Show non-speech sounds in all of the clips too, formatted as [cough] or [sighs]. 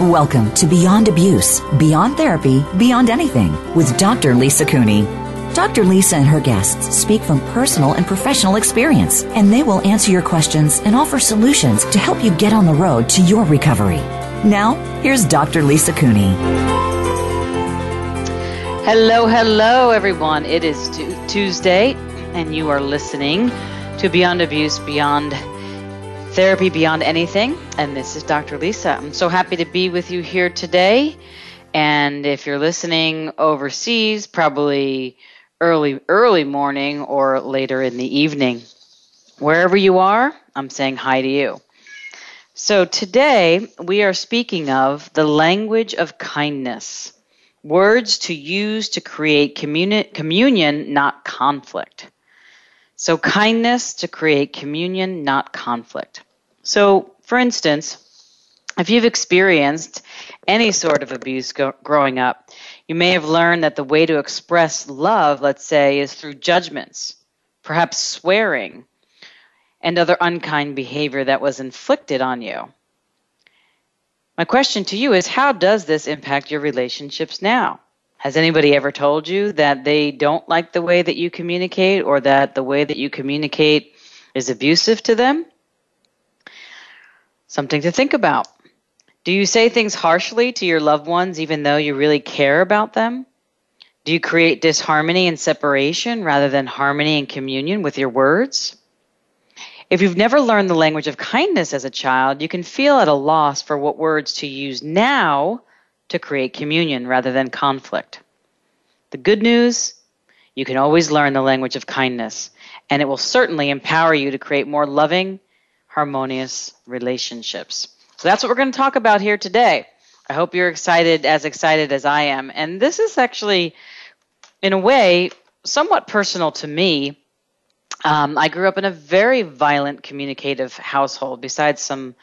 Welcome to Beyond Abuse, Beyond Therapy, Beyond Anything with Dr. Lisa Cooney. Dr. Lisa and her guests speak from personal and professional experience, and they will answer your questions and offer solutions to help you get on the road to your recovery. Now, here's Dr. Lisa Cooney. Hello, hello, everyone. It is Tuesday, and you are listening to Beyond Abuse, Beyond Therapy Beyond Anything. And this is Dr. Lisa. I'm so happy to be with you here today. And if you're listening overseas, probably early, early morning or later in the evening, wherever you are, I'm saying hi to you. So today we are speaking of the language of kindness, words to use to create communi- communion, not conflict. So, kindness to create communion, not conflict. So, for instance, if you've experienced any sort of abuse go- growing up, you may have learned that the way to express love, let's say, is through judgments, perhaps swearing, and other unkind behavior that was inflicted on you. My question to you is how does this impact your relationships now? Has anybody ever told you that they don't like the way that you communicate or that the way that you communicate is abusive to them? Something to think about. Do you say things harshly to your loved ones even though you really care about them? Do you create disharmony and separation rather than harmony and communion with your words? If you've never learned the language of kindness as a child, you can feel at a loss for what words to use now to create communion rather than conflict. The good news you can always learn the language of kindness, and it will certainly empower you to create more loving, harmonious relationships. So that's what we're going to talk about here today. I hope you're excited, as excited as I am. And this is actually, in a way, somewhat personal to me. Um, I grew up in a very violent, communicative household, besides some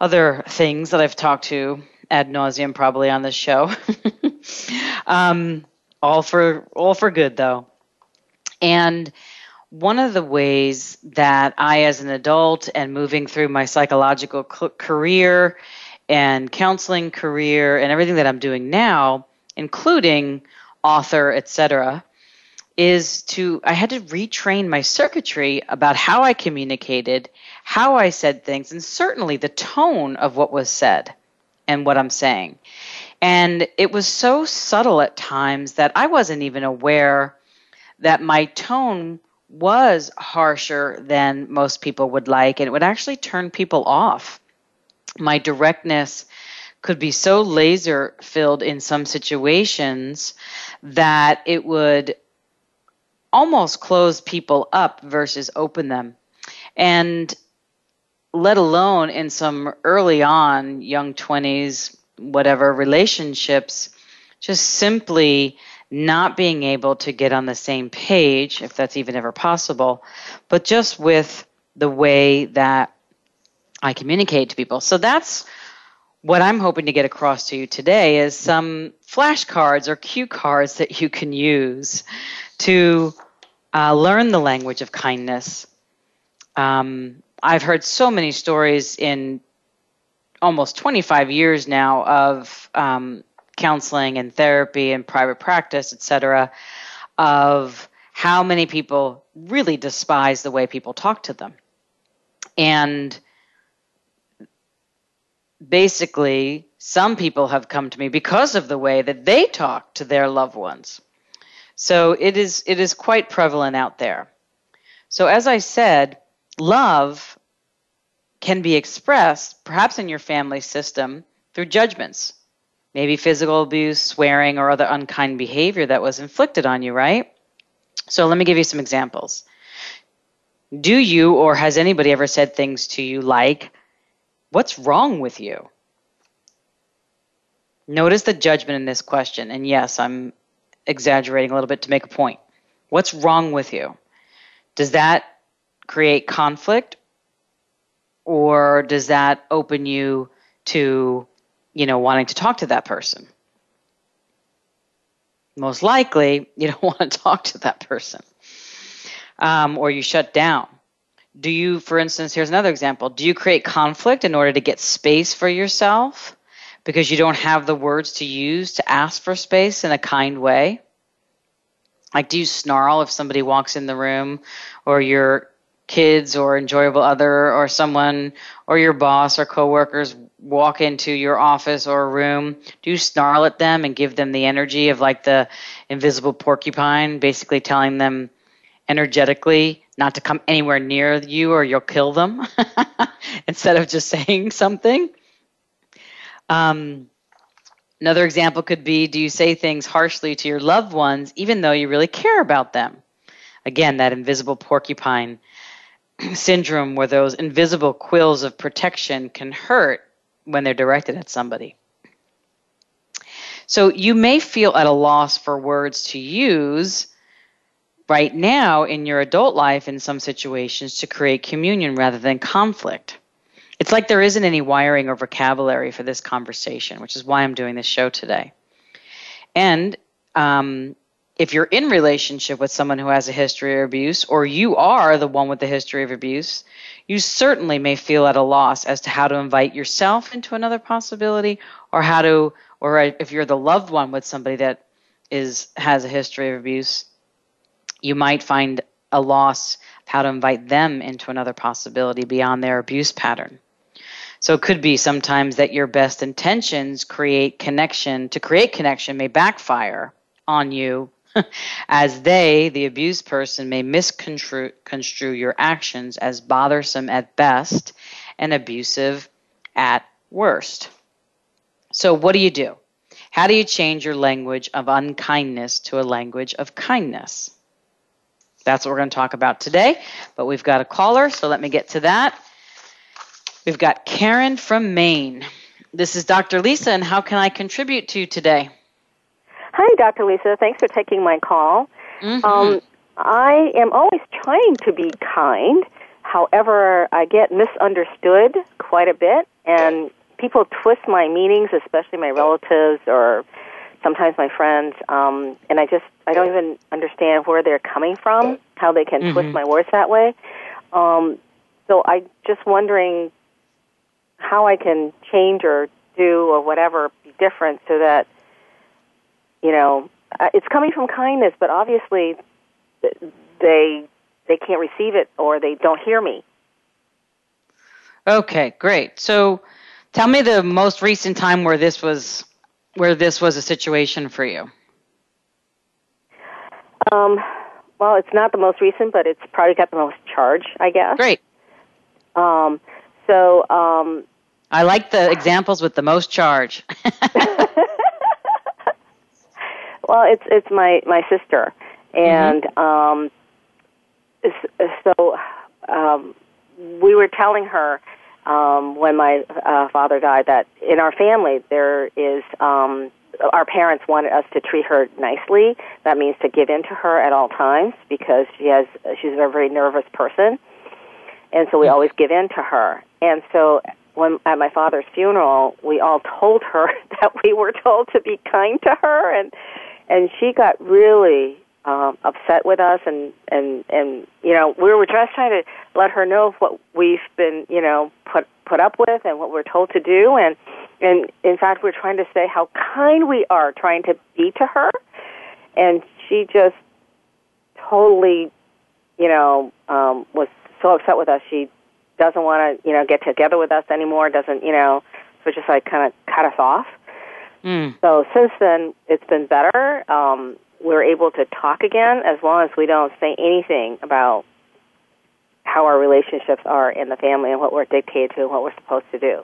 other things that I've talked to ad nauseum probably on this show. [laughs] um, all for all for good though. And one of the ways that I, as an adult, and moving through my psychological career and counseling career and everything that I'm doing now, including author, etc., is to I had to retrain my circuitry about how I communicated, how I said things, and certainly the tone of what was said and what I'm saying. And it was so subtle at times that I wasn't even aware that my tone was harsher than most people would like, and it would actually turn people off. My directness could be so laser filled in some situations that it would almost close people up versus open them. And let alone in some early on young 20s whatever relationships just simply not being able to get on the same page if that's even ever possible but just with the way that i communicate to people. So that's what i'm hoping to get across to you today is some flashcards or cue cards that you can use to uh, learn the language of kindness. Um, I've heard so many stories in almost 25 years now of um, counseling and therapy and private practice, et cetera, of how many people really despise the way people talk to them. And basically, some people have come to me because of the way that they talk to their loved ones. So it is it is quite prevalent out there. So as I said, love can be expressed, perhaps in your family system, through judgments. Maybe physical abuse, swearing, or other unkind behavior that was inflicted on you, right? So let me give you some examples. Do you or has anybody ever said things to you like, What's wrong with you? Notice the judgment in this question. And yes, I'm exaggerating a little bit to make a point. What's wrong with you? Does that create conflict or does that open you to, you know, wanting to talk to that person? Most likely, you don't [laughs] want to talk to that person. Um, or you shut down. Do you, for instance, here's another example. Do you create conflict in order to get space for yourself because you don't have the words to use to ask for space in a kind way? Like, do you snarl if somebody walks in the room or your kids or enjoyable other or someone or your boss or coworkers walk into your office or room? Do you snarl at them and give them the energy of like the invisible porcupine, basically telling them energetically not to come anywhere near you or you'll kill them [laughs] instead of just saying something? Um, Another example could be do you say things harshly to your loved ones even though you really care about them? Again, that invisible porcupine [clears throat] syndrome where those invisible quills of protection can hurt when they're directed at somebody. So you may feel at a loss for words to use right now in your adult life in some situations to create communion rather than conflict. It's like there isn't any wiring or vocabulary for this conversation, which is why I'm doing this show today. And um, if you're in relationship with someone who has a history of abuse, or you are the one with the history of abuse, you certainly may feel at a loss as to how to invite yourself into another possibility, or how to, or if you're the loved one with somebody that is has a history of abuse, you might find a loss of how to invite them into another possibility beyond their abuse pattern. So it could be sometimes that your best intentions create connection, to create connection may backfire on you [laughs] as they, the abused person, may misconstrue your actions as bothersome at best and abusive at worst. So, what do you do? How do you change your language of unkindness to a language of kindness? That's what we're going to talk about today. But we've got a caller, so let me get to that. We've got Karen from Maine. This is Dr. Lisa, and how can I contribute to you today? Hi, Dr. Lisa. Thanks for taking my call. Mm-hmm. Um, I am always trying to be kind. However, I get misunderstood quite a bit, and people twist my meanings, especially my relatives or sometimes my friends. Um, and I just I don't even understand where they're coming from, how they can mm-hmm. twist my words that way. Um, so I'm just wondering how I can change or do or whatever be different so that you know uh, it's coming from kindness, but obviously they they can't receive it or they don't hear me. Okay, great. So tell me the most recent time where this was where this was a situation for you. Um, well, it's not the most recent, but it's probably got the most charge, I guess. Great. Um, so um, I like the examples with the most charge. [laughs] [laughs] well, it's it's my my sister, and mm-hmm. um, so um, we were telling her um, when my uh, father died that in our family there is um, our parents wanted us to treat her nicely. That means to give in to her at all times because she has she's a very nervous person and so we mm. always give in to her. And so when at my father's funeral, we all told her [laughs] that we were told to be kind to her, and and she got really um, upset with us, and and and you know we were just trying to let her know what we've been you know put put up with and what we're told to do, and and in fact we're trying to say how kind we are trying to be to her, and she just totally you know um, was so upset with us. She doesn't want to, you know, get together with us anymore. Doesn't, you know, so just like kind of cut us off. Mm. So since then, it's been better. Um, we're able to talk again as long as we don't say anything about how our relationships are in the family and what we're dictated to and what we're supposed to do.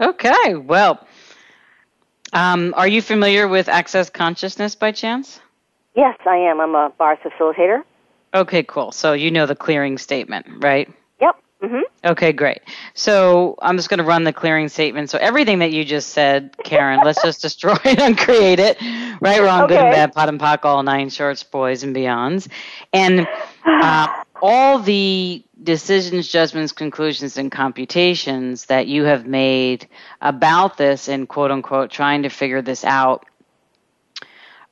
Okay, well, um, are you familiar with Access Consciousness by chance? Yes, I am. I'm a bar facilitator. Okay, cool. So you know the clearing statement, right? Mm-hmm. Okay, great. So I'm just going to run the clearing statement. So everything that you just said, Karen, let's just destroy it, uncreate it. Right, wrong, okay. good and bad, POD and POC, all nine shorts, boys and beyonds. And uh, all the decisions, judgments, conclusions, and computations that you have made about this and quote unquote trying to figure this out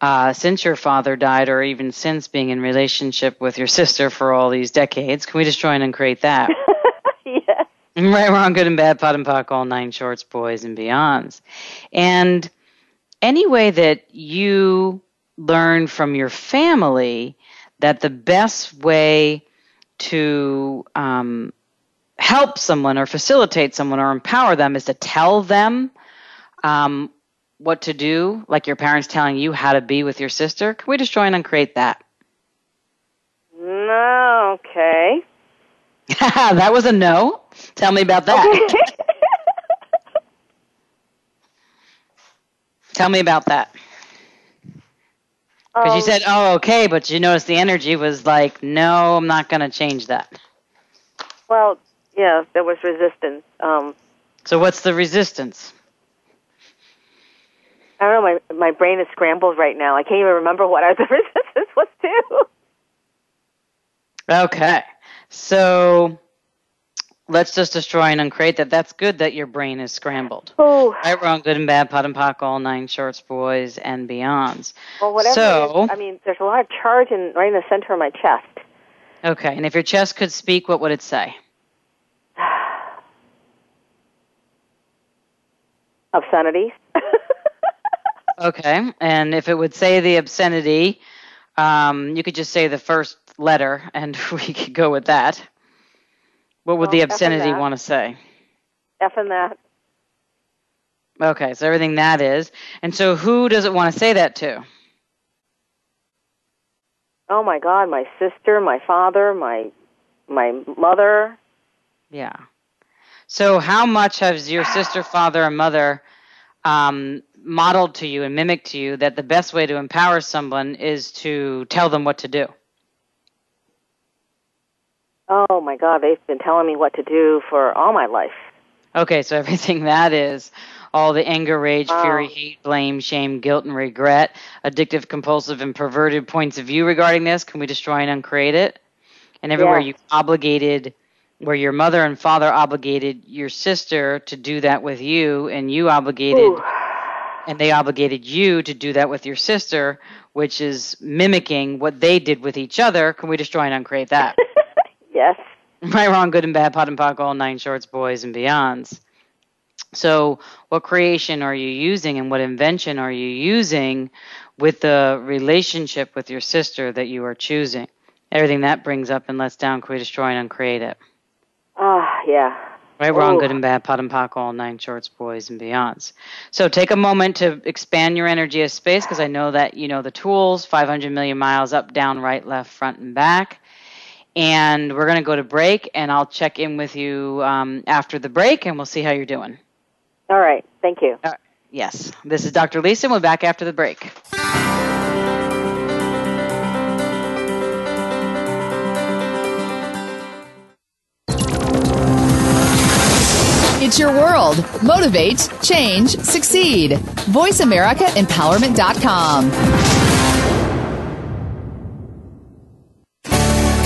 uh, since your father died, or even since being in relationship with your sister for all these decades. Can we destroy and create that? [laughs] Right, wrong, good and bad, POD and POC, all nine shorts, boys and beyonds. And any way that you learn from your family that the best way to um, help someone or facilitate someone or empower them is to tell them um, what to do, like your parents telling you how to be with your sister? Can we destroy and uncreate that? No, okay. [laughs] that was a no. Tell me about that. [laughs] Tell me about that. Because um, you said, oh, okay, but you noticed the energy was like, no, I'm not going to change that. Well, yeah, there was resistance. Um, so what's the resistance? I don't know. My my brain is scrambled right now. I can't even remember what [laughs] the resistance was to. Okay, so let's just destroy and uncreate that. That's good that your brain is scrambled. Oh, right, wrong, good and bad, POD and POC, all nine shorts, boys and beyonds. Well, whatever. So, is, I mean, there's a lot of charge in right in the center of my chest. Okay, and if your chest could speak, what would it say? [sighs] Obscenity. [laughs] okay, and if it would say the obscenity, um, you could just say the first letter, and [laughs] we could go with that. What would well, the obscenity want to say? F and that. Okay, so everything that is. And so who does it want to say that to? Oh my God, my sister, my father, my my mother. Yeah. So how much has your sister, [sighs] father, and mother um, modeled to you and mimicked to you that the best way to empower someone is to tell them what to do? Oh my God, they've been telling me what to do for all my life. Okay, so everything [laughs] that is all the anger, rage, Oh. fury, hate, blame, shame, guilt, and regret, addictive, compulsive, and perverted points of view regarding this. Can we destroy and uncreate it? And everywhere Yes. you obligated, where your mother and father obligated your sister to do that with you, and you obligated, Ooh. and they obligated you to do that with your sister, which is mimicking what they did with each other. Can we destroy and uncreate that? [laughs] Yes. [laughs] right, wrong, good and bad, POD and POC, all nine shorts, boys and beyonds. So, what creation are you using and what invention are you using with the relationship with your sister that you are choosing? Everything that brings up and lets down, we destroy and uncreate it? Ah, yeah. Right, wrong, Ooh. good and bad, POD and POC, all nine shorts, boys and beyonds. So take a moment to expand your energy of space because I know that you know the tools 500 million miles up, down, right, left, front, and back. And we're going to go to break, and I'll check in with you um, after the break, and we'll see how you're doing. All right. Thank you. Yes, this is Dr. Lisa, and we're back after the break. It's your world. Motivate, change, succeed. VoiceAmericaEmpowerment.com.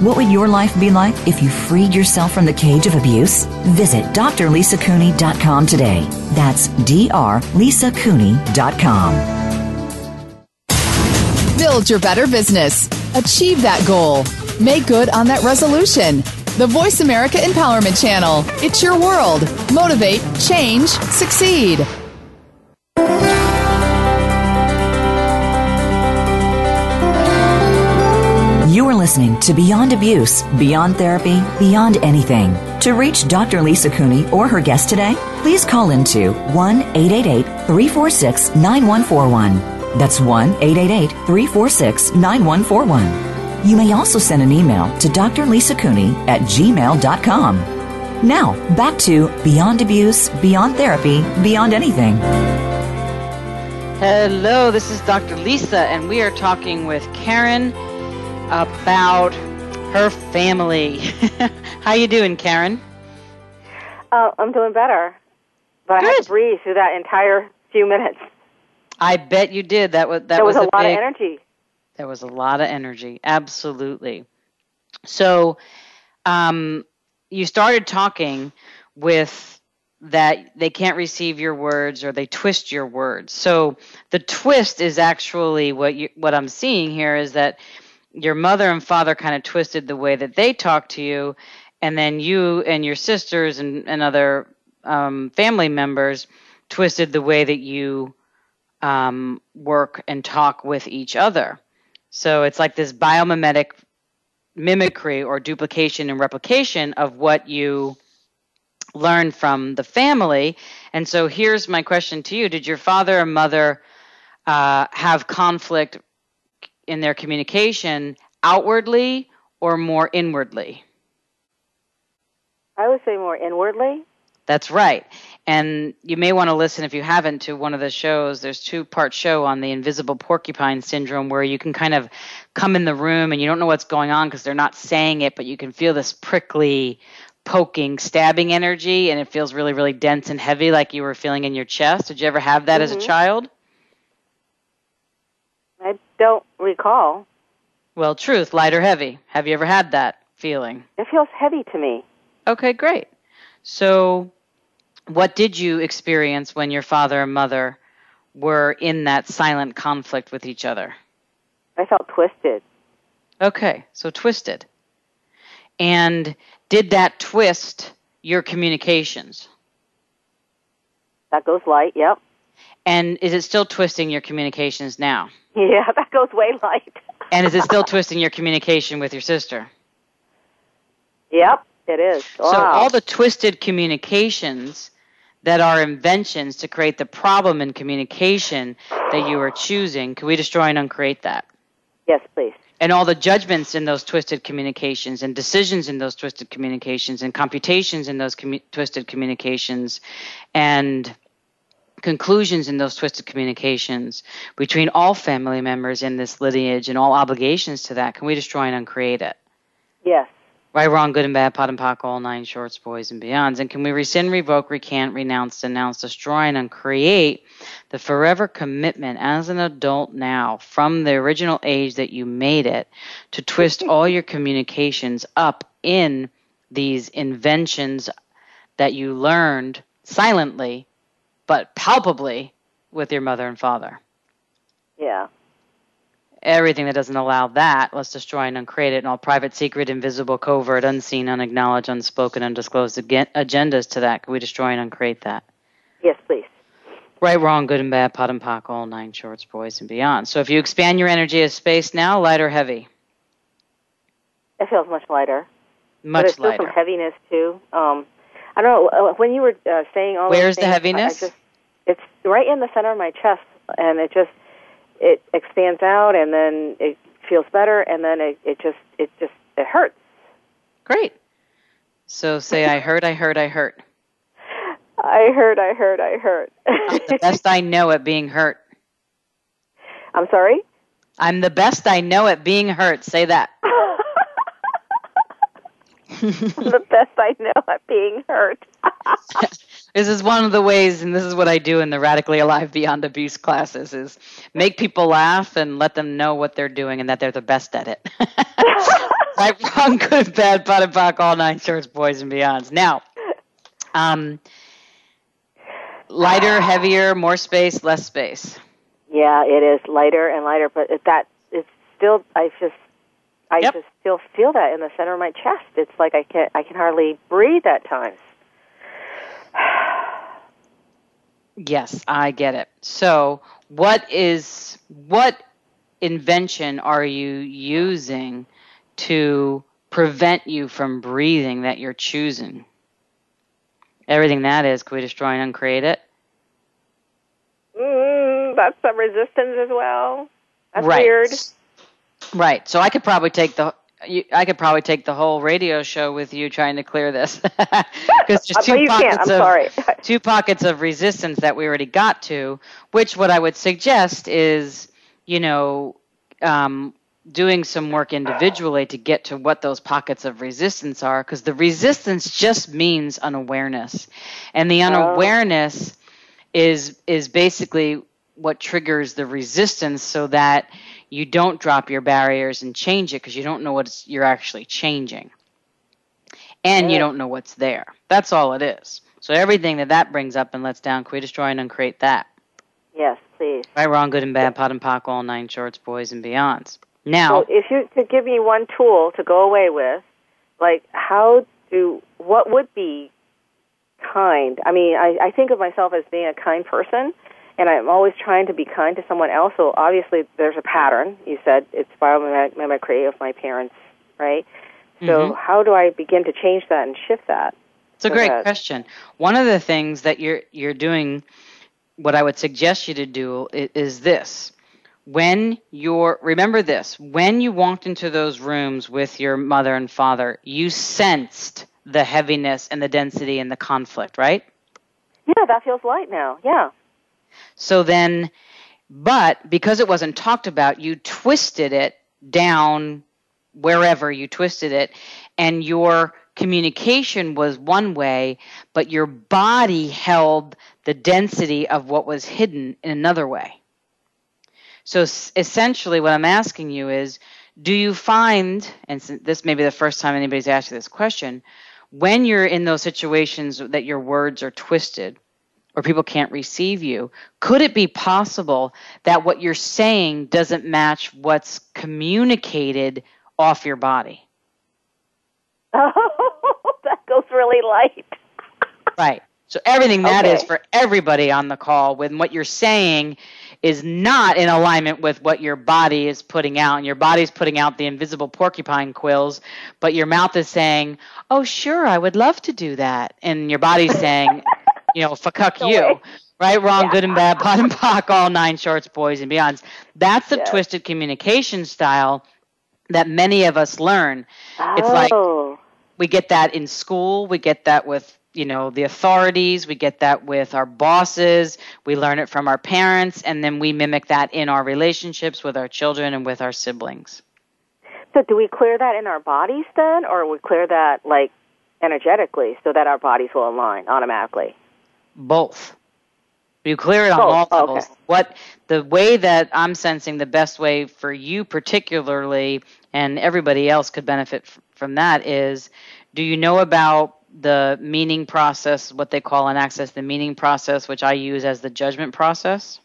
What would your life be like if you freed yourself from the cage of abuse? Visit drlisacooney.com today. That's drlisacooney.com. Build your better business. Achieve that goal. Make good on that resolution. The Voice America Empowerment Channel. It's your world. Motivate, change, succeed. Listening to Beyond Abuse, Beyond Therapy, Beyond Anything. To reach Dr. Lisa Cooney or her guest today, please call into 1 888 346 9141. That's 1 888 346 9141. You may also send an email to drlisacooney at gmail.com. Now, back to Beyond Abuse, Beyond Therapy, Beyond Anything. Hello, this is Dr. Lisa, and we are talking with Karen about her family. [laughs] How you doing, Karen? Uh, I'm doing better, but I had to breathe through that entire few minutes. I bet you did. That was that was, a, lot big, of energy. There was a lot of energy. Absolutely. So, um, you started talking with that they can't receive your words or they twist your words. So the twist is actually what you what I'm seeing here is that your mother and father kind of twisted the way that they talk to you, and then you and your sisters and, and other um, family members twisted the way that you um, work and talk with each other. So it's like this biomimetic mimicry or duplication and replication of what you learn from the family. And so here's my question to you Did your father and mother uh, have conflict in their communication outwardly or more inwardly? I would say more inwardly. That's right. And you may want to listen if you haven't to one of the shows. There's two part show on the invisible porcupine syndrome where you can kind of come in the room and you don't know what's going on because they're not saying it, but you can feel this prickly, poking, stabbing energy and it feels really, really dense and heavy like you were feeling in your chest. Did you ever have that as a Mhm. child? Don't recall. Well, truth, light or heavy. Have you ever had that feeling? It feels heavy to me. Okay, great. So, what did you experience when your father and mother were in that silent conflict with each other? I felt twisted. Okay, so twisted. And did that twist your communications? That goes light. Yep. And is it still twisting your communications now? Yeah, [laughs] that goes way light. And is it still [laughs] twisting your communication with your sister? Yep, it is. Wow. So all the twisted communications that are inventions to create the problem in communication that you are choosing, can we destroy and uncreate that? yes, please. And all the judgments in those twisted communications and decisions in those twisted communications and computations in those commu- twisted communications and conclusions in those twisted communications between all family members in this lineage and all obligations to that, can we destroy and uncreate it? Yes. Right, wrong, good and bad, POD and POC, all nine shorts, boys and beyonds. And can we rescind, revoke, recant, renounce, denounce, destroy, and uncreate the forever commitment as an adult now from the original age that you made it to twist [laughs] all your communications up in these inventions that you learned silently but palpably with your mother and father? Yeah. everything that doesn't allow that, let's destroy and uncreate it, and all private, secret, invisible, covert, unseen, unacknowledged, unspoken, undisclosed ag- agendas to that. Can we destroy and uncreate that? Yes, please. Right, wrong, good and bad, POD and POC, all nine shorts, boys and beyond. So if you expand your energy as space now, light or heavy? It feels much lighter. but Much it's still some heaviness too. Um, I don't know uh, when you were uh, saying all. Where's the things, I- heaviness? Just, it's right in the center of my chest, and it just it expands out, and then it feels better, and then it it just it just it hurts. Great. So say, I hurt, I hurt, I hurt. [laughs] I hurt. I hurt. I hurt. I'm the best I know at being hurt. I'm sorry. I'm the best I know at being hurt. Say that. [laughs] [laughs] the best I know at being hurt. [laughs] this is one of the ways, and this is what I do in the Radically Alive Beyond Abuse classes: is make people laugh and let them know what they're doing and that they're the best at it. [laughs] right, wrong, good, bad, POD and POC, all nine shorts, boys and beyonds. Now, um, lighter, heavier, more space, less space. Yeah, it is lighter and lighter, but that it's still. I just, I Yep. just still feel that in the center of my chest. It's like I can, I can hardly breathe at times. [sighs] Yes, I get it. So, what is what invention are you using to prevent you from breathing that you're choosing? Everything that is, can we destroy and uncreate it? Mm, that's some resistance as well. That's right. weird. Right. So I could probably take the you, I could probably take the whole radio show with you trying to clear this [laughs] because there's Uh, two pockets. Of [laughs] two pockets of resistance that we already got to. Which what I would suggest is, you know, um, doing some work individually to get to what those pockets of resistance are, because the resistance just means unawareness, and the unawareness is is basically what triggers the resistance, so that you don't drop your barriers and change it because you don't know what you're actually changing. And you don't know what's there. That's all it is. So everything that that brings up and lets down can we destroy and uncreate that. Yes, please. right wrong good and bad POD and POC all nine shorts boys and beyonds. Now So if you could give me one tool to go away with, like how do what would be kind? I mean, I, I think of myself as being a kind person, and I'm always trying to be kind to someone else. So obviously, there's a pattern. You said it's biomimicry of my parents, right? So Mhm. how do I begin to change that and shift that? It's a So great that- question. One of the things that you're you're doing, what I would suggest you to do is, is this: when you're remember this, when you walked into those rooms with your mother and father, you sensed the heaviness and the density and the conflict, right? Yeah, that feels light now. Yeah. So then, but because it wasn't talked about, you twisted it down wherever you twisted it, and your communication was one way, but your body held the density of what was hidden in another way. So essentially, what I'm asking you is do you find, and this may be the first time anybody's asked you this question, when you're in those situations that your words are twisted, or people can't receive you, could it be possible that what you're saying doesn't match what's communicated off your body? [laughs] Oh, that goes really light. Right. So everything that is Okay. for everybody on the call with what you're saying is not in alignment with what your body is putting out. And your body's putting out the invisible porcupine quills, but your mouth is saying, Oh sure, I would love to do that. And your body's saying, [laughs] you know, fuck No you. way. Right, wrong, Yeah. good and bad, POD and POC, all nine shorts, boys and beyonds. That's the Yes. twisted communication style that many of us learn. It's like oh. we get that in school we get that with you know the authorities we get that with our bosses we learn it from our parents and then we mimic that in our relationships with our children and with our siblings So do we clear that in our bodies then, or we clear that like energetically so that our bodies will align automatically? Both you clear it on Both, all okay. levels what the way that i'm sensing the best way for you particularly and everybody else could benefit f- from that is do you know about the meaning process what they call and access the meaning process which i use as the judgment process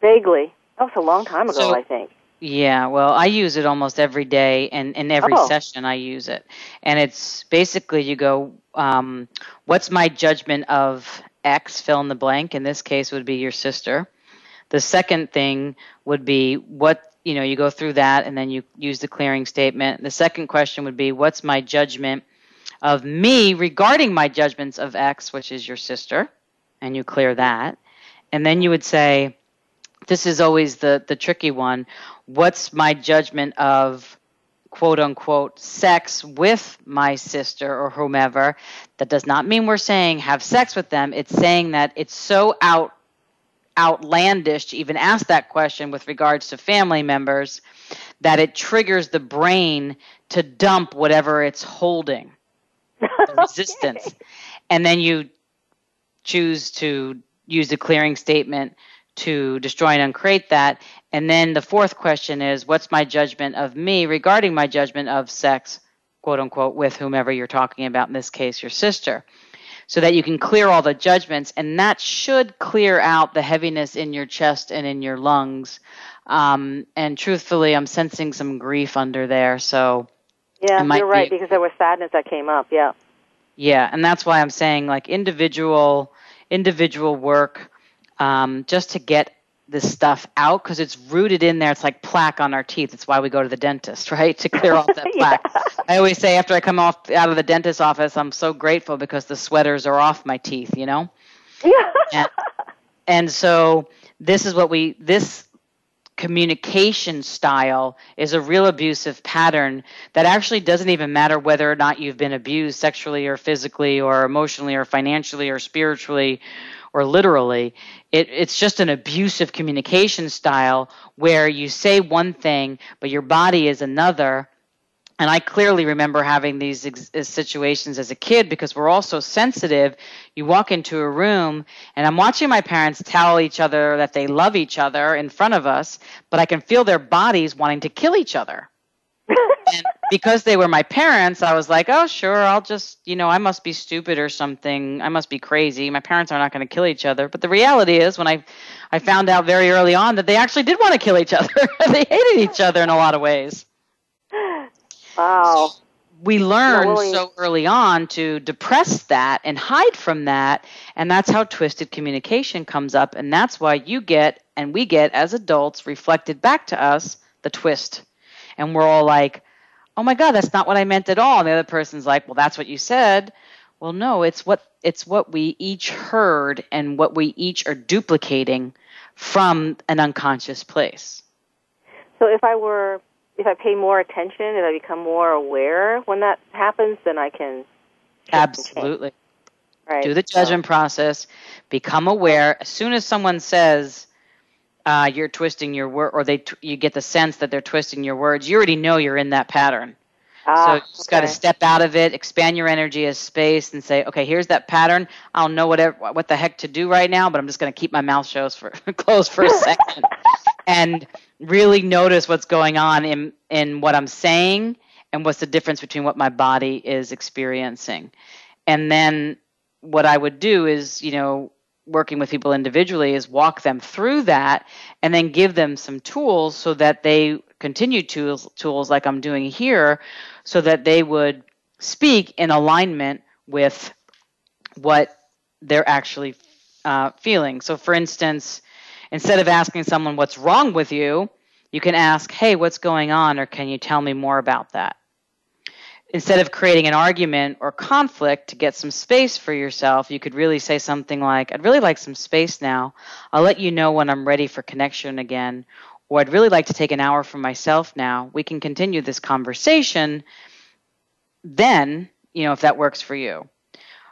Vaguely. That was a long time ago, So- I think. Yeah, well, I use it almost every day, and in every Oh. session I use it. And it's basically you go, um, what's my judgment of X, fill in the blank? In this case, would be your sister. The second thing would be what, you know, you go through that and then you use the clearing statement. The second question would be, what's my judgment of me regarding my judgments of X, which is your sister? And you clear that. And then you would say, this is always the the tricky one what's my judgment of quote unquote sex with my sister or whomever? That does not mean we're saying have sex with them. It's saying that it's so out outlandish to even ask that question with regards to family members that it triggers the brain to dump whatever it's holding, the [laughs] resistance. And then you choose to use a clearing statement to destroy and uncreate that. And then the fourth question is what's my judgment of me regarding my judgment of sex, quote unquote, with whomever you're talking about, in this case, your sister so that you can clear all the judgments. And that should clear out the heaviness in your chest and in your lungs. Um, and truthfully, I'm sensing some grief under there. So, yeah, you're right, be, because there was sadness that came up. Yeah. Yeah. And that's why I'm saying like individual, individual work, um, just to get this stuff out because it's rooted in there. It's like plaque on our teeth. It's why we go to the dentist, [laughs] right? To clear off that [laughs] plaque. yeah. I always say after I come off out of the dentist office, I'm so grateful because the sweaters are off my teeth, you know? Yeah. and, and so this is what we this communication style is a real abusive pattern that actually doesn't even matter whether or not you've been abused sexually or physically or emotionally or financially or spiritually or literally. It, it's just an abusive communication style where you say one thing, but your body is another. And I clearly remember having these ex- uh, situations as a kid because we're all so sensitive. You walk into a room, and I'm watching my parents tell each other that they love each other in front of us, but I can feel their bodies wanting to kill each other and because they were my parents, I was like, oh, sure, I'll just, you know, I must be stupid or something. I must be crazy. My parents are not going to kill each other. But the reality is, when I, I found out very early on that they actually did want to kill each [laughs] other. they hated each other in a lot of ways. Wow. So we learn so early on to depress that and hide from that. And that's how twisted communication comes up. And that's why you get, and we get as adults, reflected back to us the twist and we're all like, "Oh my god, that's not what I meant at all." And the other person's like, "Well, that's what you said." Well, no, it's what it's what we each heard and what we each are duplicating from an unconscious place. So if I were if I pay more attention, if I become more aware when that happens, then I can Absolutely. Right. Do the judgment so. process, become aware. As soon as someone says, uh, you're twisting your word, or they t- you get the sense that they're twisting your words, you already know you're in that pattern. Ah, so you just okay. got to step out of it, expand your energy as space, and say, okay, here's that pattern. I don't know whatever what the heck to do right now, but I'm just going to keep my mouth shows for [laughs] closed for a [laughs] second, and really notice what's going on in in what I'm saying and what's the difference between what my body is experiencing, and then what I would do is, you know, working with people individually is walk them through that and then give them some tools so that they continue tools tools like I'm doing here so that they would speak in alignment with what they're actually uh, feeling. So, for instance, instead of asking someone what's wrong with you, you can ask, "Hey, what's going on?" or "Can you tell me more about that?" Instead of creating an argument or conflict to get some space for yourself, you could really say something like, I'd really like some space now. I'll let you know when I'm ready for connection again. Or I'd really like to take an hour for myself now. We can continue this conversation then, you know, if that works for you.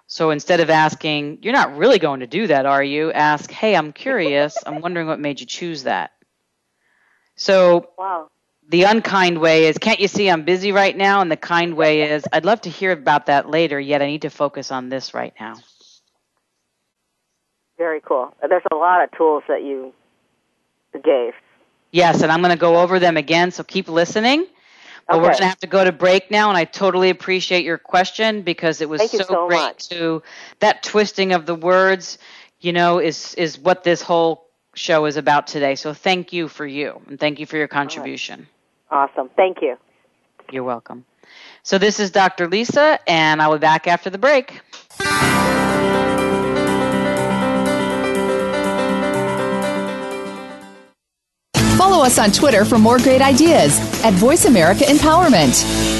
So instead of asking, You're not really going to do that, are you? Ask, Hey, I'm curious. I'm wondering what made you choose that. So, wow the unkind way is, can't you see I'm busy right now? And the kind way is, I'd love to hear about that later, yet I need to focus on this right now. Very cool. There's a lot of tools that you gave. Yes, and I'm going to go over them again, so keep listening. But okay. we're going to have to go to break now, and I totally appreciate your question because it was so, so, great much. to that twisting of the words. You know, is is what this whole show is about today. So thank you for you, and thank you for your contribution. Awesome. Thank you. You're welcome. So, this is Dr. Lisa, and I'll be back after the break. Follow us on Twitter for more great ideas at Voice America Empowerment.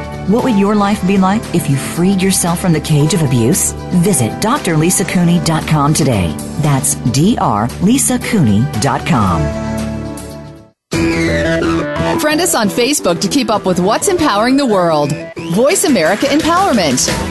What would your life be like if you freed yourself from the cage of abuse? Visit drlisacooney.com today. That's drlisacooney.com. Friend us on Facebook to keep up with what's empowering the world. Voice America Empowerment.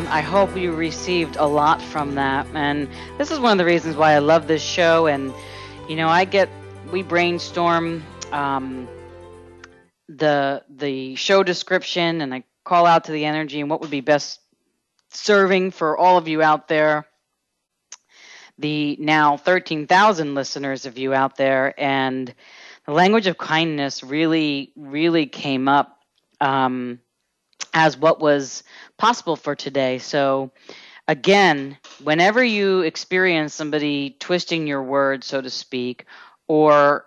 I hope you received a lot from that. And this is one of the reasons why I love this show. And, you know, I get, we brainstorm um, the the show description and I call out to the energy and what would be best serving for all of you out there. The now 13,000 listeners of you out there. And the language of kindness really, really came up um, as what was possible for today. So, again, whenever you experience somebody twisting your words, so to speak, or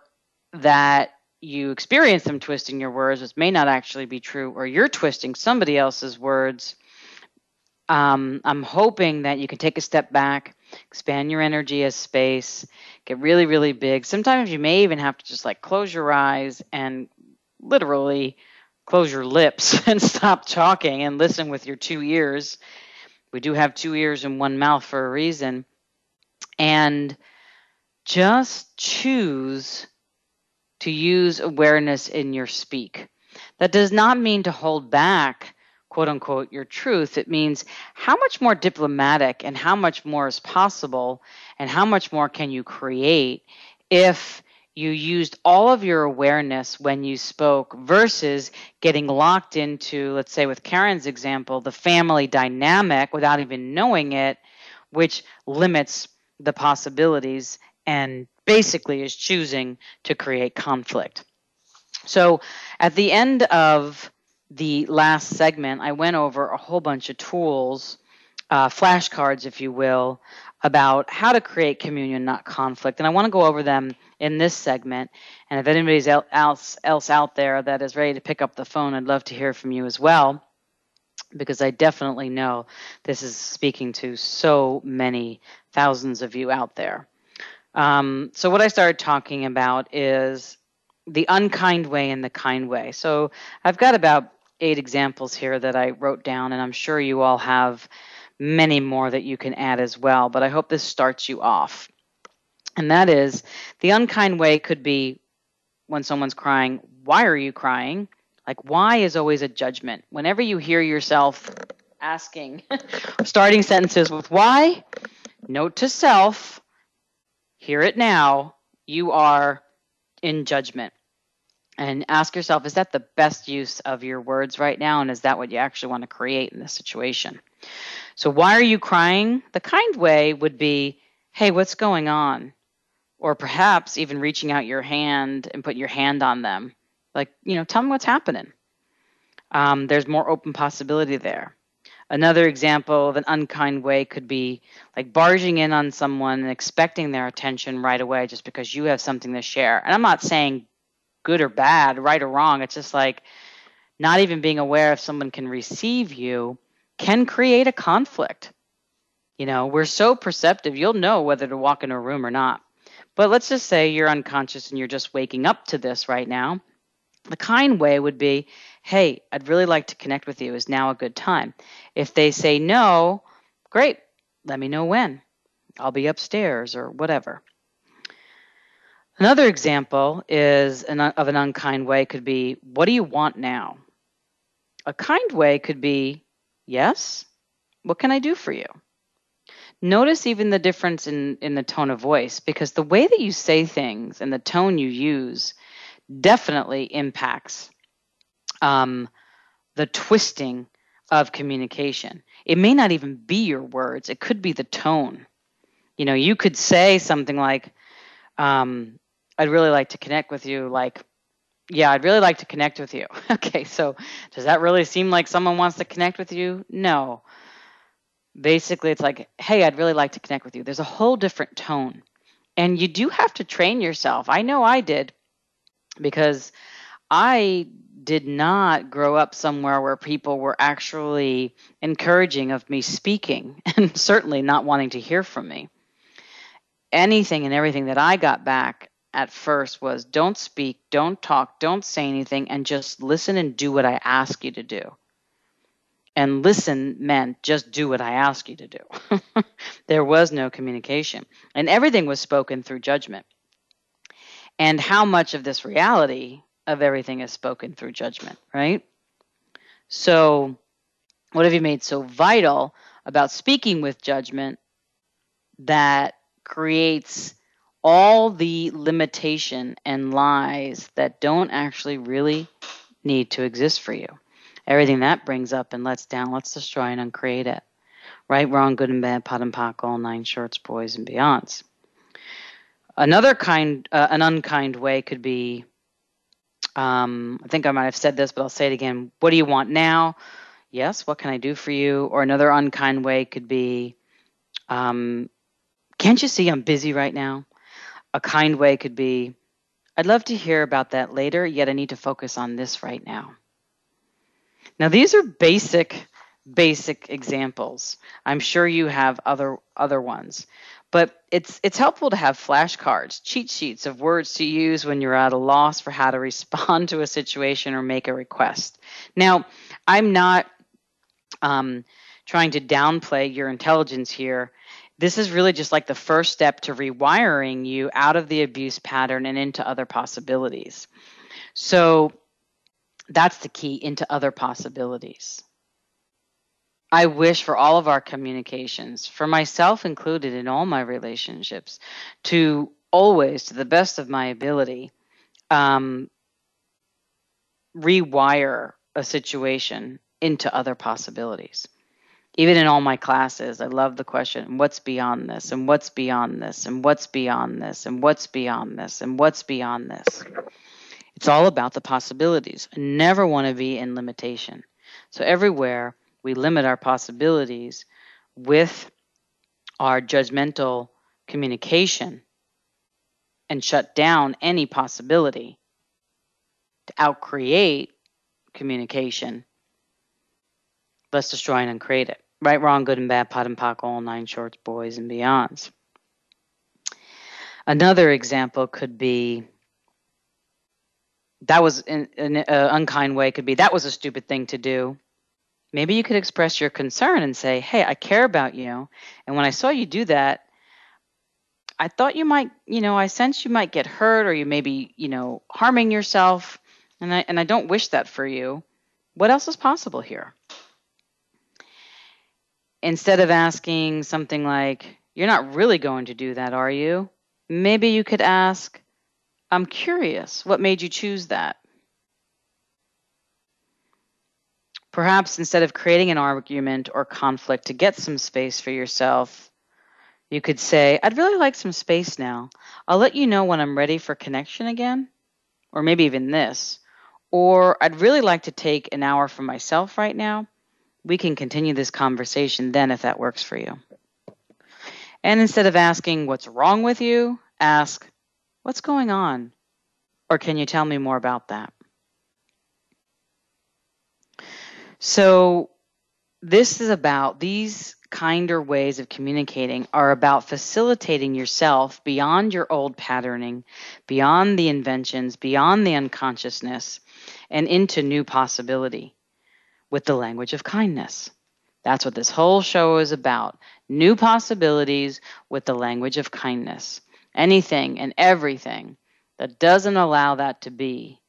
that you experience them twisting your words, which may not actually be true, or you're twisting somebody else's words, um, I'm hoping that you can take a step back, expand your energy as space, get really, really big. Sometimes you may even have to just like close your eyes and literally close your lips [laughs] and stop talking and listen with your two ears. We do have two ears and one mouth for a reason. And just choose to use awareness in your speak. That does not mean to hold back, quote unquote, your truth. It means how much more diplomatic and how much more is possible and how much more can you create if you used all of your awareness when you spoke versus getting locked into, let's say, with Karen's example, the family dynamic without even knowing it, which limits the possibilities and basically is choosing to create conflict. So at the end of the last segment, I went over a whole bunch of tools, uh, flashcards, if you will, about how to create communion, not conflict. And I want to go over them in this segment. And if anybody's else else out there that is ready to pick up the phone, I'd love to hear from you as well, because I definitely know this is speaking to so many thousands of you out there. Um, so what I started talking about is the unkind way and the kind way. So I've got about eight examples here that I wrote down, and I'm sure you all have many more that you can add as well. But I hope this starts you off. And that is the unkind way could be when someone's crying, why are you crying? Like, why is always a judgment. Whenever you hear yourself asking, [laughs] starting sentences with why, note to self, hear it now, you are in judgment. And ask yourself, is that the best use of your words right now? And is that what you actually want to create in this situation? So, why are you crying? The kind way would be, hey, what's going on? or perhaps even reaching out your hand and putting your hand on them. Like, you know, tell them what's happening. Um, there's more open possibility there. Another example of an unkind way could be like barging in on someone and expecting their attention right away just because you have something to share. And I'm not saying good or bad, right or wrong. It's just like not even being aware if someone can receive you can create a conflict. You know, we're so perceptive, you'll know whether to walk in a room or not. But let's just say you're unconscious and you're just waking up to this right now. The kind way would be, hey, I'd really like to connect with you. Is now a good time? If they say no, great. Let me know when. I'll be upstairs or whatever. Another example is an, of an unkind way could be, What do you want now? A kind way could be, Yes, what can I do for you? Notice even the difference in, in the tone of voice because the way that you say things and the tone you use definitely impacts um, the twisting of communication. It may not even be your words, it could be the tone. You know, you could say something like, um, I'd really like to connect with you. Like, yeah, I'd really like to connect with you. [laughs] okay, so does that really seem like someone wants to connect with you? No. Basically, it's like, hey, I'd really like to connect with you. There's a whole different tone. And you do have to train yourself. I know I did because I did not grow up somewhere where people were actually encouraging of me speaking [laughs] and certainly not wanting to hear from me. Anything and everything that I got back at first was don't speak, don't talk, don't say anything, and just listen and do what I ask you to do. And listen meant just do what I ask you to do. [laughs] there was no communication, and everything was spoken through judgment. And how much of this reality of everything is spoken through judgment, right? So, what have you made so vital about speaking with judgment that creates all the limitation and lies that don't actually really need to exist for you? Everything that brings up and lets down, let's destroy and uncreate it. Right, wrong, good and bad, POD and POC, all nine shorts, boys and beyonds. Another kind, uh, an unkind way could be um, I think I might have said this, but I'll say it again. What do you want now? Yes, what can I do for you? Or another unkind way could be, um, can't you see I'm busy right now? A kind way could be, I'd love to hear about that later, yet I need to focus on this right now. Now, these are basic, basic examples. I'm sure you have other other ones. But it's it's helpful to have flashcards, cheat sheets of words to use when you're at a loss for how to respond [laughs] to a situation or make a request. Now, I'm not um, trying to downplay your intelligence here. This is really just like the first step to rewiring you out of the abuse pattern and into other possibilities. So that's the key into other possibilities. I wish for all of our communications, for myself included in all my relationships, to always, to the best of my ability, um, rewire a situation into other possibilities. Even in all my classes, I love the question what's beyond this, and what's beyond this, and what's beyond this, and what's beyond this, and what's beyond this. It's all about the possibilities. I never want to be in limitation. So, everywhere, we limit our possibilities with our judgmental communication and shut down any possibility to outcreate communication, let's destroy and uncreate it. Right, wrong, good and bad, POD and POC, all nine shorts, boys and beyonds. Another example could be that was an, an uh, unkind way could be that was a stupid thing to do maybe you could express your concern and say, Hey, I care about you. And when I saw you do that, I thought you might, you know, I sense you might get hurt or you may be, you know, harming yourself. And I, and I don't wish that for you. What else is possible here? Instead of asking something like, You're not really going to do that, are you? Maybe you could ask, I'm curious, what made you choose that? Perhaps instead of creating an argument or conflict to get some space for yourself, you could say, I'd really like some space now. I'll let you know when I'm ready for connection again. Or maybe even this. Or I'd really like to take an hour for myself right now. We can continue this conversation then if that works for you. And instead of asking, What's wrong with you? ask, What's going on? Or can you tell me more about that? So, this is about these kinder ways of communicating are about facilitating yourself beyond your old patterning, beyond the inventions, beyond the unconsciousness, and into new possibility with the language of kindness. That's what this whole show is about new possibilities with the language of kindness. Anything and everything that doesn't allow that to be.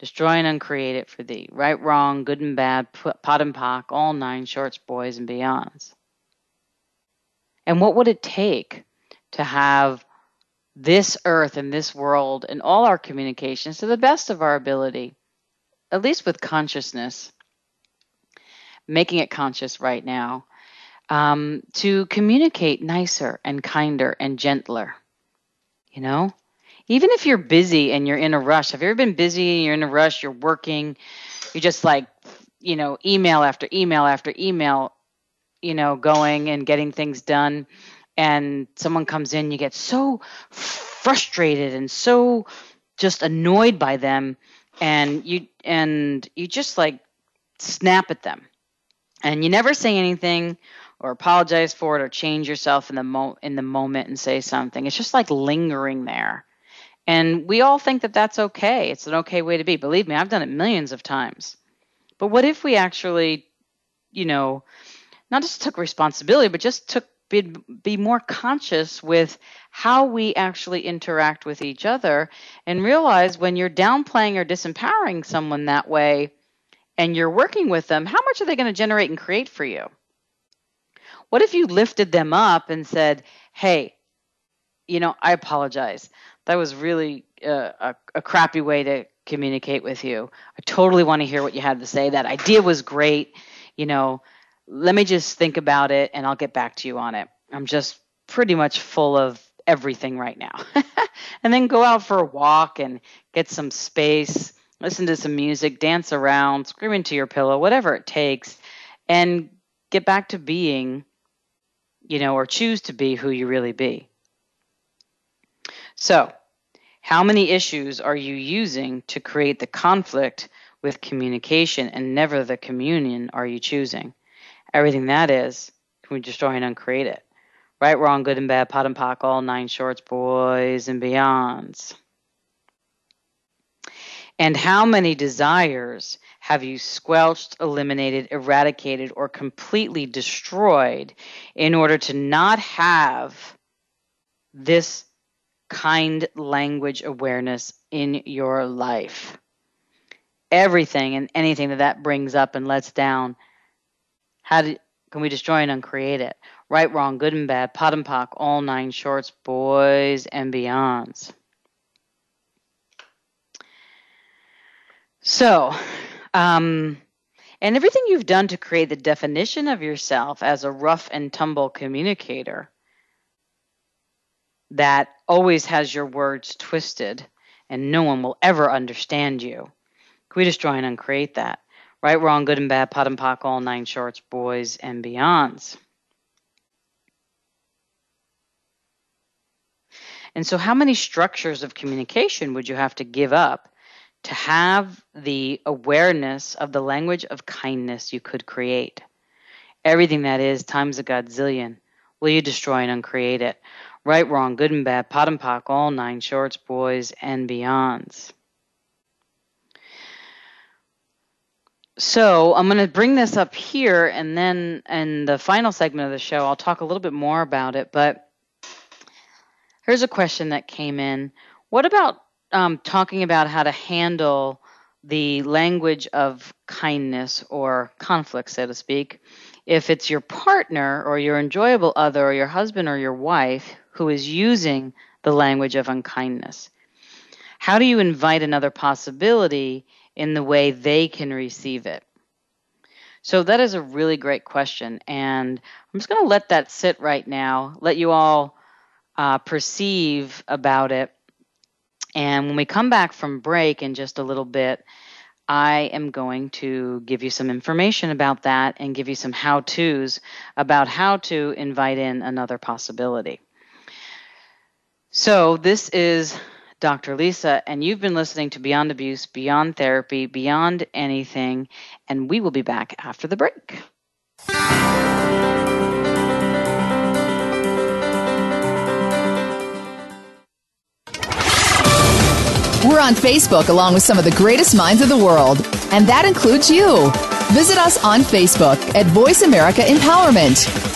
Destroy and uncreate it for thee. Right, wrong, good and bad, POD and POC, all nine shorts, boys, and beyonds. And what would it take to have this earth and this world and all our communications to the best of our ability, at least with consciousness, making it conscious right now, um, to communicate nicer and kinder and gentler? You know? even if you're busy and you're in a rush, have you ever been busy, and you're in a rush, you're working, you're just like, you know, email after email after email, you know, going and getting things done. And someone comes in, you get so frustrated and so just annoyed by them and you and you just like snap at them and you never say anything or apologize for it or change yourself in the mo- in the moment and say something it's just like lingering there and we all think that that's okay. It's an okay way to be. Believe me, I've done it millions of times. But what if we actually, you know, not just took responsibility, but just took be, be more conscious with how we actually interact with each other and realize when you're downplaying or disempowering someone that way and you're working with them, how much are they going to generate and create for you? What if you lifted them up and said, hey, you know, I apologize that was really uh, a, a crappy way to communicate with you. I totally want to hear what you had to say. That idea was great. You know, let me just think about it and I'll get back to you on it. I'm just pretty much full of everything right now. [laughs] and then go out for a walk and get some space, listen to some music, dance around, scream into your pillow, whatever it takes, and get back to being, you know, or choose to be who you really be. So, how many issues are you using to create the conflict with communication and never the communion are you choosing? Everything that is, can we destroy and uncreate it? Right, wrong, good and bad, POD and POC, all nine shorts, boys and beyonds. And how many desires have you squelched, eliminated, eradicated, or completely destroyed in order to not have this kind language awareness in your life. Everything and anything that that brings up and lets down, how do, can we destroy and uncreate it? Right, wrong, good and bad, POD and POC, all nine shorts, boys and beyonds. So, um, and everything you've done to create the definition of yourself as a rough and tumble communicator that always has your words twisted and no one will ever understand you. Can we destroy and uncreate that? Right, wrong, good and bad, POD and POC, all nine shorts, boys and beyonds. And so, how many structures of communication would you have to give up to have the awareness of the language of kindness you could create? Everything that is times a godzillion. Will you destroy and uncreate it? Right, wrong, good and bad, POD and POC, all nine shorts, boys, and beyonds. So I'm going to bring this up here, and then in the final segment of the show, I'll talk a little bit more about it. But here's a question that came in: What about um, talking about how to handle the language of kindness or conflict, so to speak, if it's your partner or your enjoyable other or your husband or your wife who is using the language of unkindness? How do you invite another possibility in the way they can receive it? So that is a really great question. And I'm just going to let that sit right now, let you all uh, perceive about it. And when we come back from break in just a little bit, I am going to give you some information about that and give you some how to's about how to invite in another possibility. So, this is Dr. Lisa, and you've been listening to Beyond Abuse, Beyond Therapy, Beyond Anything, and we will be back after the break. We're on Facebook along with some of the greatest minds of the world, and that includes you. Visit us on Facebook at Voice America Empowerment.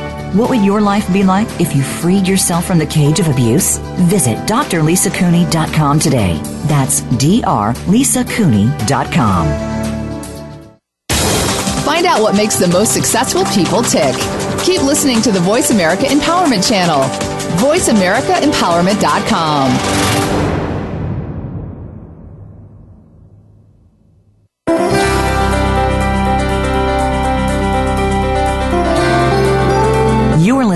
what would your life be like if you freed yourself from the cage of abuse? Visit drlisacooney.com today. That's drlisacooney.com. Find out what makes the most successful people tick. Keep listening to the Voice America Empowerment Channel. VoiceAmericaEmpowerment.com.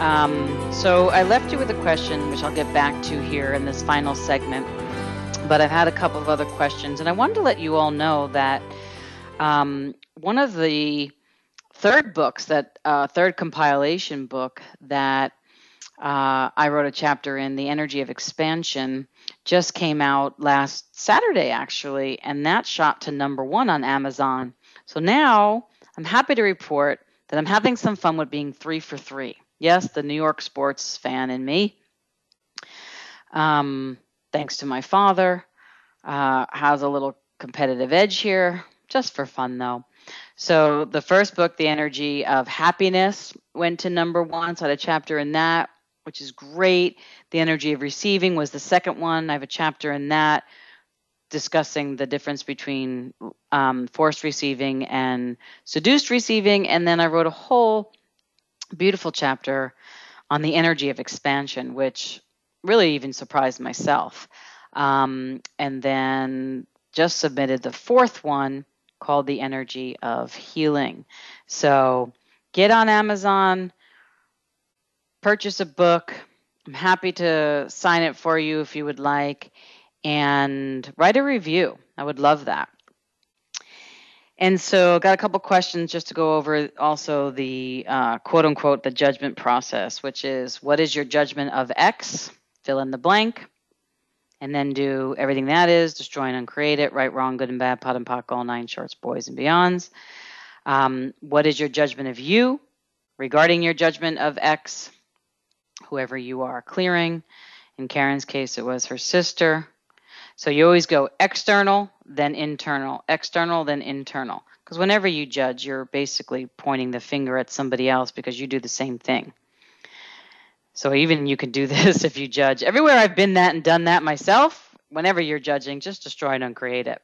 Um, so I left you with a question, which I'll get back to here in this final segment. But I've had a couple of other questions, and I wanted to let you all know that um, one of the third books, that uh, third compilation book that uh, I wrote a chapter in, The Energy of Expansion, just came out last Saturday, actually, and that shot to number one on Amazon. So now I'm happy to report that I'm having some fun with being three for three. Yes, the New York sports fan in me. Um, thanks to my father, uh, has a little competitive edge here, just for fun though. So the first book, The Energy of Happiness, went to number one. So I had a chapter in that, which is great. The Energy of Receiving was the second one. I have a chapter in that discussing the difference between um, forced receiving and seduced receiving. And then I wrote a whole beautiful chapter on the energy of expansion, which really even surprised myself. Um, and then just submitted the fourth one called The Energy of Healing. So get on Amazon, purchase a book. I'm happy to sign it for you if you would like, and write a review. I would love that. And so, got a couple questions just to go over also the uh, quote unquote the judgment process, which is what is your judgment of X? Fill in the blank, and then do everything that is destroy and uncreate it, right, wrong, good and bad, POD and POC, all nine shorts, boys and beyonds. Um, what is your judgment of you regarding your judgment of X? Whoever you are clearing. In Karen's case, it was her sister. So you always go external, then internal, external, then internal. Because whenever you judge, you're basically pointing the finger at somebody else because you do the same thing. So even you can do [laughs] this if you judge. Everywhere I've been that and done that myself, whenever you're judging, just destroy and uncreate it.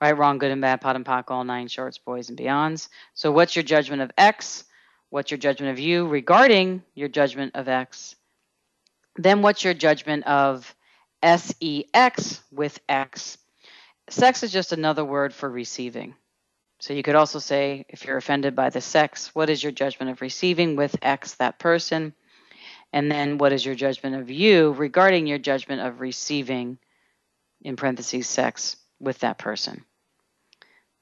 Right, wrong, good and bad, POD and POC, all nine shorts, boys and beyonds. So what's your judgment of X? What's your judgment of you regarding your judgment of X? Then what's your judgment of SEX with X. Sex is just another word for receiving. So you could also say, if you're offended by the sex, what is your judgment of receiving with X, that person? And then what is your judgment of you regarding your judgment of receiving, in parentheses, sex with that person?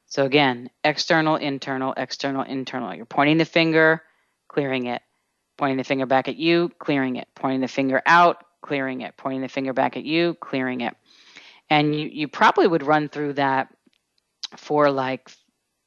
So again, external, internal, external, internal. You're pointing the finger, clearing it. Pointing the finger back at you, clearing it. Pointing the finger out, clearing it, pointing the finger back at you, clearing it. And you, you probably would run through that for like,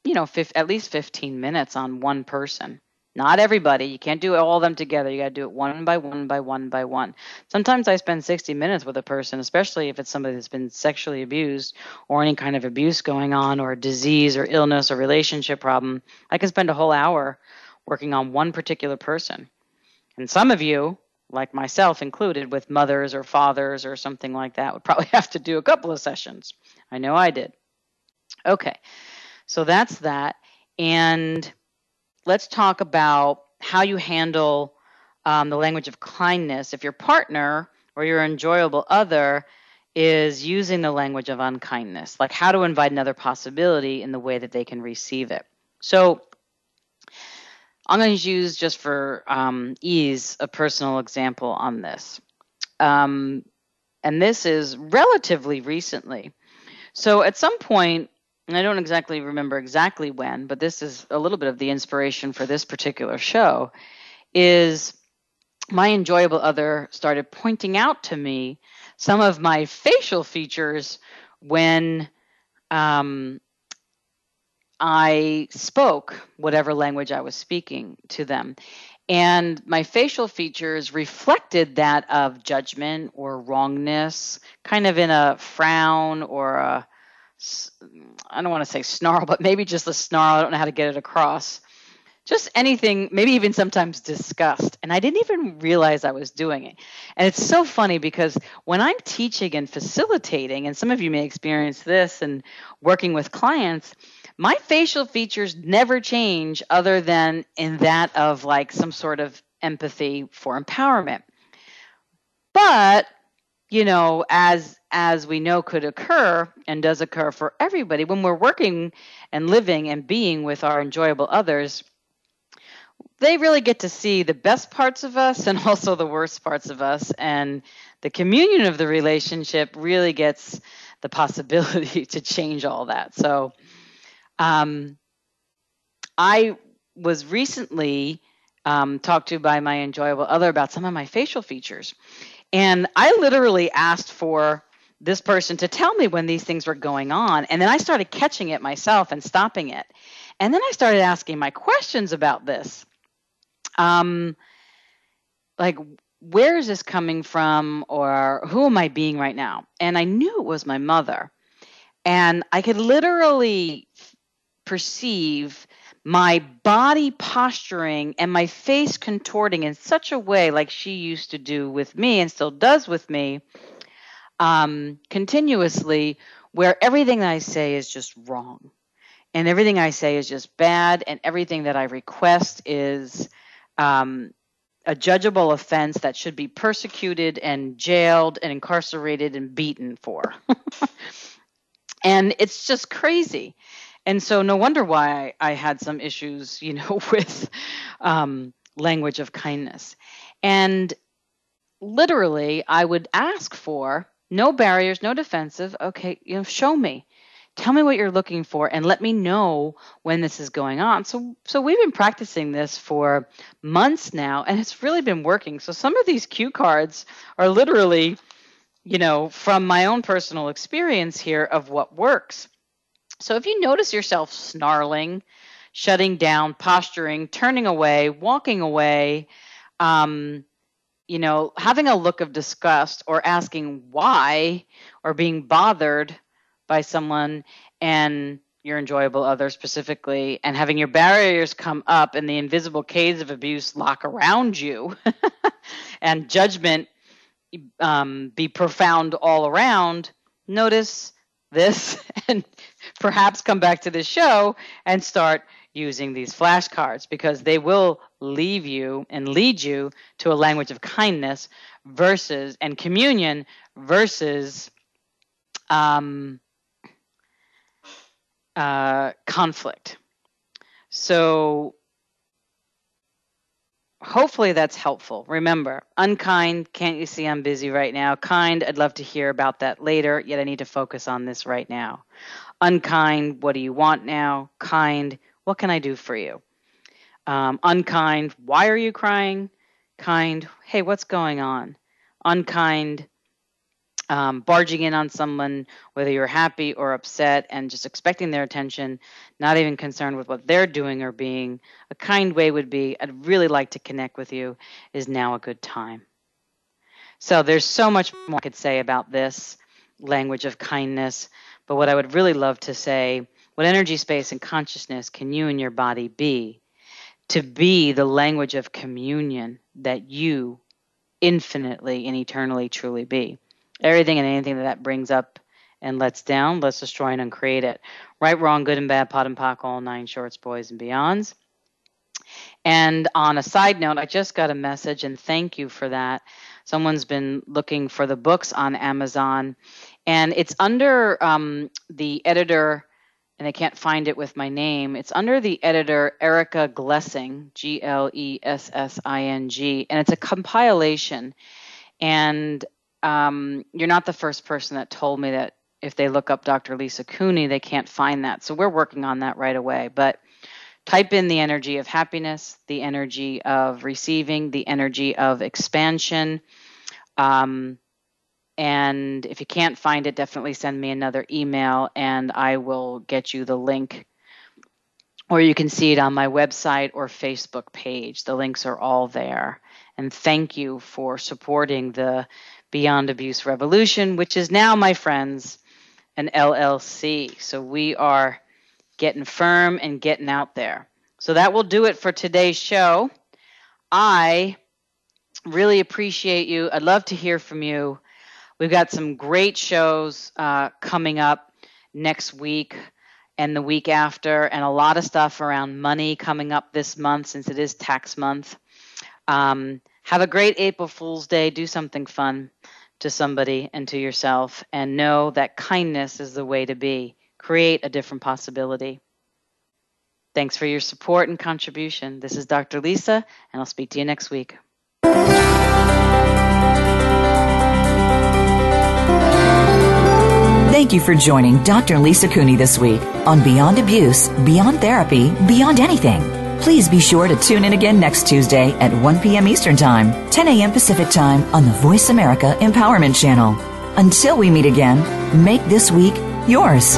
you know, at least 15 minutes on one person. Not everybody. You can't do all of them together. You got to do it one by one by one by one. Sometimes I spend 60 minutes with a person, especially if it's somebody that's been sexually abused or any kind of abuse going on or disease or illness or relationship problem. I can spend a whole hour working on one particular person. And some of you, like myself included, with mothers or fathers or something like that, would probably [laughs] have to do a couple of sessions. I know I did. Okay, so that's that. And let's talk about how you handle um, the language of kindness. If your partner or your enjoyable other is using the language of unkindness, like how to invite another possibility in the way that they can receive it. So, I'm going to use just for um, ease a personal example on this. Um, and this is relatively recently. So, at some point, and I don't exactly remember exactly when, but this is a little bit of the inspiration for this particular show, is my enjoyable other started pointing out to me some of my facial features when um, I spoke whatever language I was speaking to them. And my facial features reflected that of judgment or wrongness, kind of in a frown or a I don't want to say snarl, but maybe just a snarl. I don't know how to get it across. Just anything, maybe even sometimes disgust. And I didn't even realize I was doing it. And it's so funny because when I'm teaching and facilitating, and some of you may experience this and working with clients, my facial features never change other than in that of like some sort of empathy for empowerment. But, you know, as as we know could occur and does occur for everybody when we're working and living and being with our enjoyable others they really get to see the best parts of us and [laughs] also the worst parts of us and the communion of the relationship really gets the possibility [laughs] to change all that so um, i was recently um, talked to by my enjoyable other about some of my facial features and i literally asked for this person to tell me when these things were going on. And then I started catching it myself and stopping it. And then I started asking my questions about this. Um, like, where is this coming from? Or who am I being right now? And I knew it was my mother. And I could literally perceive my body posturing and my face contorting in such a way like she used to do with me and still does with me um, continuously where everything I say is just wrong. And everything I say is just bad, and everything that I request is um, a judgeable offense that should be persecuted and jailed and incarcerated and beaten for. [laughs] and it's just crazy. And so, no wonder why I, had some issues, you know, [laughs] with um, language of kindness. And literally, I would ask for no barriers, no defensive. Okay, you know, show me. Tell me what you're looking for and let me know when this is going on. So so we've been practicing this for months now and it's really been working. So some of these cue cards are literally, you know, from my own personal experience here of what works. So if you notice yourself snarling, shutting down, posturing, turning away, walking away, um, you know, having a look of disgust or asking why or being bothered by someone and your enjoyable other specifically and having your barriers come up and the invisible caves of abuse lock around you [laughs] and judgment um, be profound all around notice this [laughs] and perhaps come back to the show and start using these flashcards because they will leave you and lead you to a language of kindness versus and communion versus um, uh, conflict. So hopefully that's helpful. Remember, unkind, can't you see I'm busy right now? Kind, I'd love to hear about that later, yet I need to focus on this right now. Unkind, what do you want now? Kind, what can I do for you? Um, unkind, why are you crying? Kind, hey, what's going on? Unkind, um, barging in on someone, whether you're happy or upset, and just expecting their attention, not even concerned with what they're doing or being. A kind way would be, I'd really like to connect with you. Is now a good time? So there's so much more I could say about this language of kindness, but what I would really love to say, what energy, space, and consciousness can you and your body be to be the language of communion that you infinitely and eternally truly be? Everything and anything that that brings up and lets down, let's destroy and uncreate it. Right, wrong, good and bad, POD and POC, all nine shorts, boys and beyonds. And on a side note, I just got a message, and thank you for that. Someone's been looking for the books on Amazon, and it's under um, the editor, and I can't find it with my name. It's under the editor Erica Glessing, G L E S S I N G, and it's a compilation. And um, you're not the first person that told me that if they look up Dr. Lisa Cooney, they can't find that. So we're working on that right away. But type in the energy of happiness, the energy of receiving, the energy of expansion. Um, and if you can't find it, definitely send me another email and I will get you the link. Or you can see it on my website or Facebook page. The links are all there. And thank you for supporting the Beyond Abuse Revolution, which is now, my friends, an LLC. So we are getting firm and getting out there. So that will do it for today's show. I really appreciate you. I'd love to hear from you. We've got some great shows uh, coming up next week and the week after, and a lot of stuff around money coming up this month since it is tax month. Um, have a great April Fool's Day. Do something fun to somebody and to yourself, and know that kindness is the way to be. Create a different possibility. Thanks for your support and contribution. This is Dr. Lisa, and I'll speak to you next week. Thank you for joining Dr. Lisa Cooney this week on Beyond Abuse, Beyond Therapy, Beyond Anything. Please be sure to tune in again next Tuesday at 1 p.m. Eastern Time, 10 a.m. Pacific Time on the Voice America Empowerment Channel. Until we meet again, make this week yours.